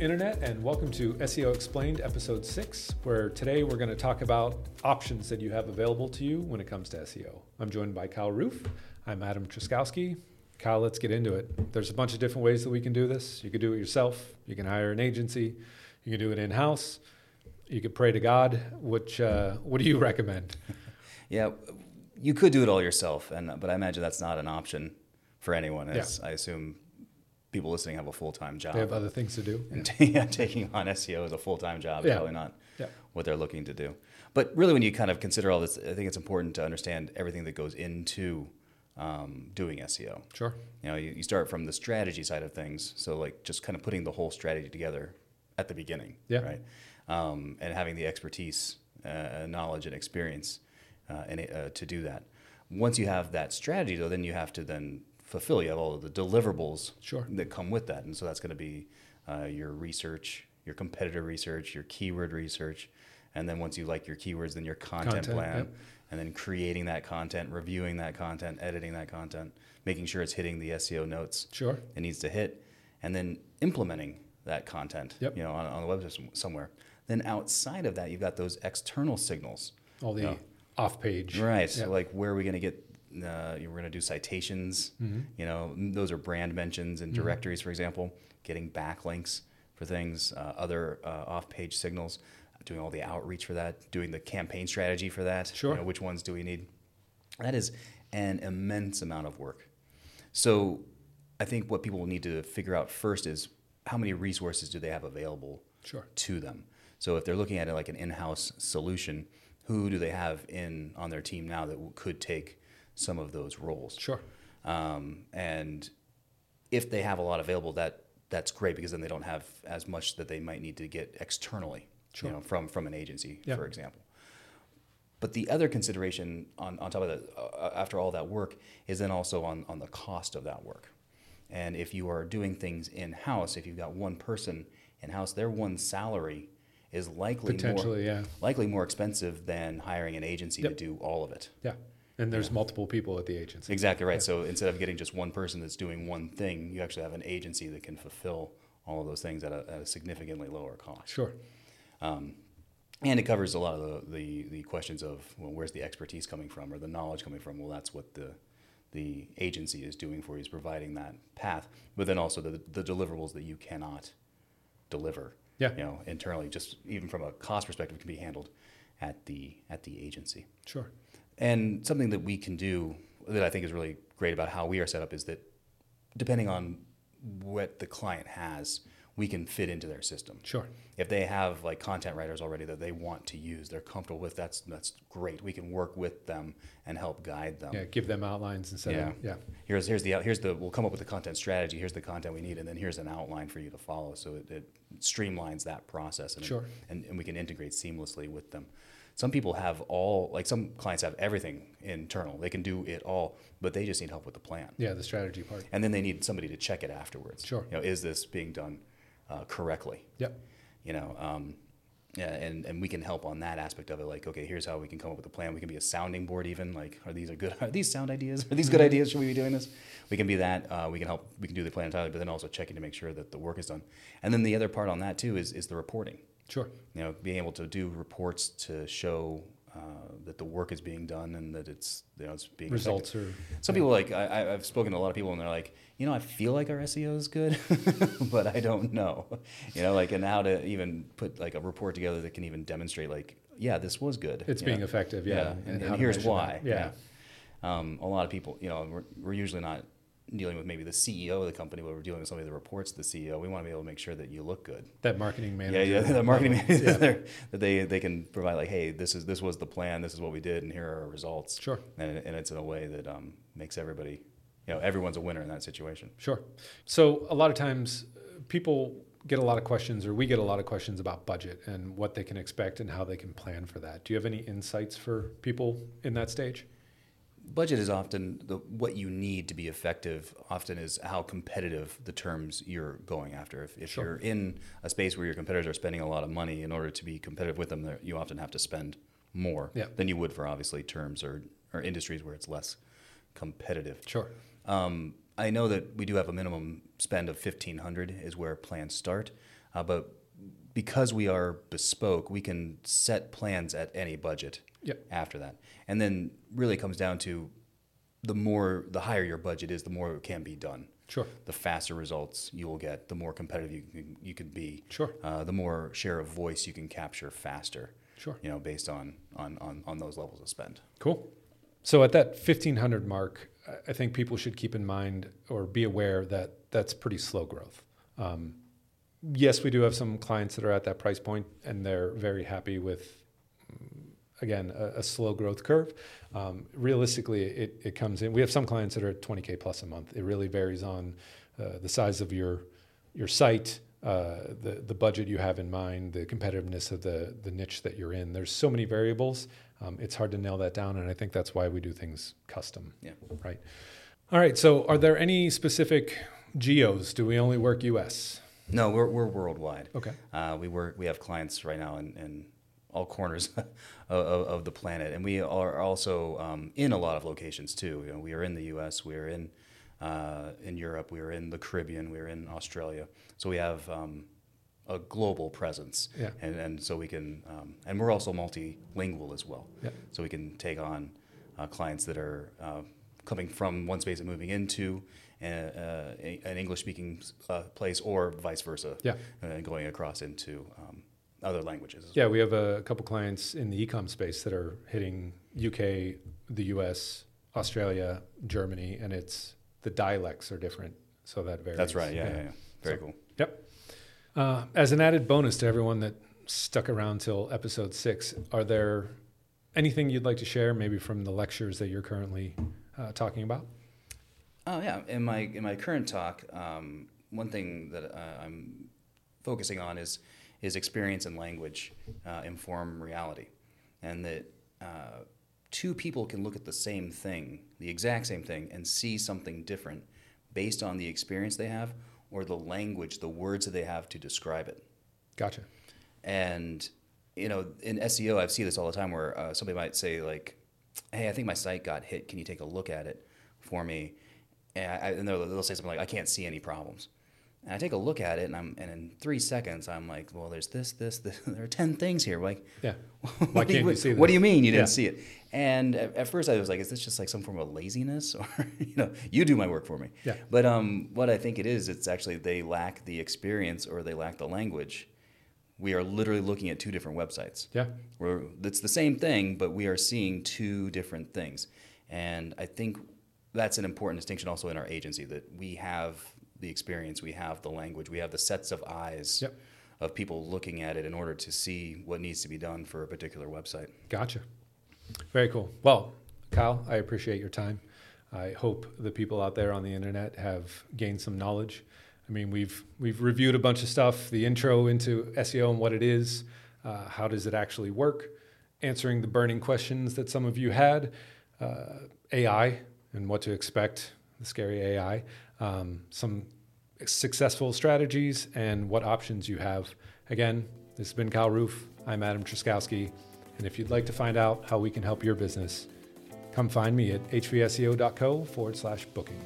Internet, and welcome to SEO Explained, Episode 6, where today we're going to talk about options that you have available to you when it comes to SEO. I'm joined by Kyle Roof. I'm Adam Truszkowski. Kyle, let's get into it. There's a bunch of different ways that we can do this. You could do it yourself, you can hire an agency, you can do it in house, you could pray to God. Which, uh, what do you recommend? Yeah, you could do it all yourself, and but I imagine that's not an option for anyone. As I assume people listening have a full time job. They have other things to do. And yeah, taking on SEO as a full time job is Yeah. probably not Yeah. what they're looking to do. But really, when you kind of consider all this, I think it's important to understand everything that goes into um, doing SEO. Sure. You know, you, you start from the strategy side of things. So, like, just kind of putting the whole strategy together at the beginning, Yeah. right? Um, and having the expertise, uh, knowledge, and experience uh, and, uh, to do that. Once you have that strategy, though, then you have to then fulfill. You have all of the deliverables Sure. that come with that. And so that's going to be uh, your research, your competitor research, your keyword research. And then once you like your keywords, then your content, Content, plan. yep. And then creating that content, reviewing that content, editing that content, making sure it's hitting the SEO notes Sure. it needs to hit, and then implementing that content Yep. you know, on, on the website some- somewhere. Then outside of that, you've got those external signals. All the Yeah. off page. Right. Yeah. So like where are we going to get? Uh, we're going to do citations. Mm-hmm. You know, those are brand mentions in directories, for example. Getting backlinks for things, uh, other uh, off-page signals, doing all the outreach for that, doing the campaign strategy for that. Sure. You know, which ones do we need? That is an immense amount of work. So, I think what people need to figure out first is how many resources do they have available Sure. to them. So if they're looking at it like an in-house solution, who do they have in on their team now that w- could take some of those roles? Sure. Um, and if they have a lot available, that that's great because then they don't have as much that they might need to get externally, Sure. you know, from from an agency, Yeah. for example. But the other consideration on, on top of that, uh, after all that work, is then also on, on the cost of that work. And if you are doing things in house, if you've got one person in house, their one salary is likely Potentially, more, yeah. likely more expensive than hiring an agency Yep. to do all of it. Yeah. And there's multiple people at the agency. Exactly right. So instead of getting just one person that's doing one thing, you actually have an agency that can fulfill all of those things at a, at a significantly lower cost. Sure. Um, and it covers a lot of the, the, the questions of well, where's the expertise coming from or the knowledge coming from? Well, that's what the the agency is doing for you is providing that path, but then also the, the deliverables that you cannot deliver. Yeah. You know, internally, just even from a cost perspective, can be handled at the at the agency. Sure. And something that we can do that I think is really great about how we are set up is that depending on what the client has, we can fit into their system. Sure. If they have like content writers already that they want to use, they're comfortable with, that's that's great. We can work with them and help guide them. Yeah. Give them outlines instead Yeah. of yeah. Here's here's the here's the we'll come up with the content strategy. Here's the content we need, and then here's an outline for you to follow. So it, it streamlines that process, and, Sure. and and we can integrate seamlessly with them. Some people have all like some clients have everything internal. They can do it all, but they just need help with the plan. Yeah. The strategy part. And then they need somebody to check it afterwards. Sure. You know, is this being done uh, correctly? Yep. you know um, yeah, and, and we can help on that aspect of it like okay here's how we can come up with a plan we can be a sounding board even like are these are good are these sound ideas are these good ideas should we be doing this we can be that uh, we can help we can do the plan entirely but then also checking to make sure that the work is done and then the other part on that too is, is the reporting Sure. you know being able to do reports to show uh, that the work is being done and that it's you know it's being Results effective. are Some people like I, I've spoken to a lot of people and they're like, you know, I feel like our SEO is good, but I don't know, you know, like and how to even put like a report together that can even demonstrate like, yeah, this was good. It's being know? effective. Yeah. and, how and here's measure that. why. Yeah. Um, a lot of people, you know, we're, we're usually not dealing with maybe the CEO of the company, but we're dealing with somebody that reports to the CEO. We want to be able to make sure that you look good. That marketing manager. yeah, yeah, the marketing manager Yeah. that they they can provide like, hey, this is this was the plan, this is what we did, and here are our results. Sure. And, and it's in a way that um, makes everybody, you know, everyone's a winner in that situation. Sure. So a lot of times people get a lot of questions or we get a lot of questions about budget and what they can expect and how they can plan for that. Do you have any insights for people in that stage? Budget is often the what you need to be effective. Often is how competitive the terms you're going after. If, if Sure. you're in a space where your competitors are spending a lot of money in order to be competitive with them, you often have to spend more Yeah. than you would for obviously terms or, or industries where it's less competitive. Sure. Um, I know that we do have a minimum spend of fifteen hundred is where plans start. Uh, but because we are bespoke, we can set plans at any budget Yep. after that. And then really comes down to the more, the higher your budget is, the more it can be done. Sure. The faster results you will get, the more competitive you can, you can be. Sure. Uh, the more share of voice you can capture faster. Sure. You know, based on on on, on those levels of spend. Cool. So at that 1500 mark, I- I think people should keep in mind or be aware that that's pretty slow growth. Um, yes, we do have some clients that are at that price point and they're very happy with, again, a, a slow growth curve. Um, realistically, it, it comes in. We have some clients that are at 20K plus a month. It really varies on uh, the size of your, your site, uh, the, the budget you have in mind, the competitiveness of the, the niche that you're in. There's so many variables. Um, it's hard to nail that down. And I think that's why we do things custom. Yeah. Right. All right. So, are there any specific geos? Do we only work US? No, we're we're worldwide. Okay. Uh, we work. We have clients right now in, in all corners of, of, the planet, and we are also um, in a lot of locations too. You know, we are in the U.S. We are in uh, in Europe. We are in the Caribbean. We are in Australia. So we have um, a global presence, Yeah. and and so we can, um, and we're also multilingual as well. Yeah. So we can take on uh, clients that are uh, coming from one space and moving into a, uh, a, an English-speaking uh, place, or vice versa. Yeah. And going across into um, other languages. Yeah, we have a couple clients in the ecom space that are hitting UK, the US, Australia, Germany, and it's the dialects are different, so that varies. That's right. Yeah, yeah, yeah. Very So- cool. Yep. Uh, as an added bonus to everyone that stuck around till episode six, are there anything you'd like to share, maybe from the lectures that you're currently uh, talking about? Oh yeah. In my in my current talk, um, one thing that uh, I'm focusing on is is experience and language uh, inform reality, and that uh, two people can look at the same thing, the exact same thing, and see something different based on the experience they have or the language, the words that they have to describe it. Gotcha. And you know, in SEO, I see this all the time where uh, somebody might say like, "Hey, I think my site got hit. Can you take a look at it for me?" And, I, and they'll, they'll say something like, "I can't see any problems." And I take a look at it, and I'm and in three seconds, I'm like, "Well, there's this, this, this. There are ten things here." Like, Yeah. what Why do you- can't you see What do you mean you didn't see it? And at, at first, I was like, "Is this just like some form of laziness, or you know, you do my work for me?" Yeah. But um, what I think it is, it's actually they lack the experience or they lack the language. We are literally looking at two different websites. Yeah. We're, it's the same thing, but we are seeing two different things. And I think that's an important distinction also in our agency that we have the experience, we have the language, we have the sets of eyes Yep. of people looking at it in order to see what needs to be done for a particular website. Gotcha. Very cool. Well, Kyle, I appreciate your time. I hope the people out there on the internet have gained some knowledge. I mean, we've we've reviewed a bunch of stuff, the intro into SEO and what it is, uh, how does it actually work, answering the burning questions that some of you had, uh, AI and what to expect, the scary AI, um, some successful strategies, and what options you have. Again, this has been Kyle Roof. I'm Adam Truszkowski. And if you'd like to find out how we can help your business, come find me at hvseo.co forward slash booking.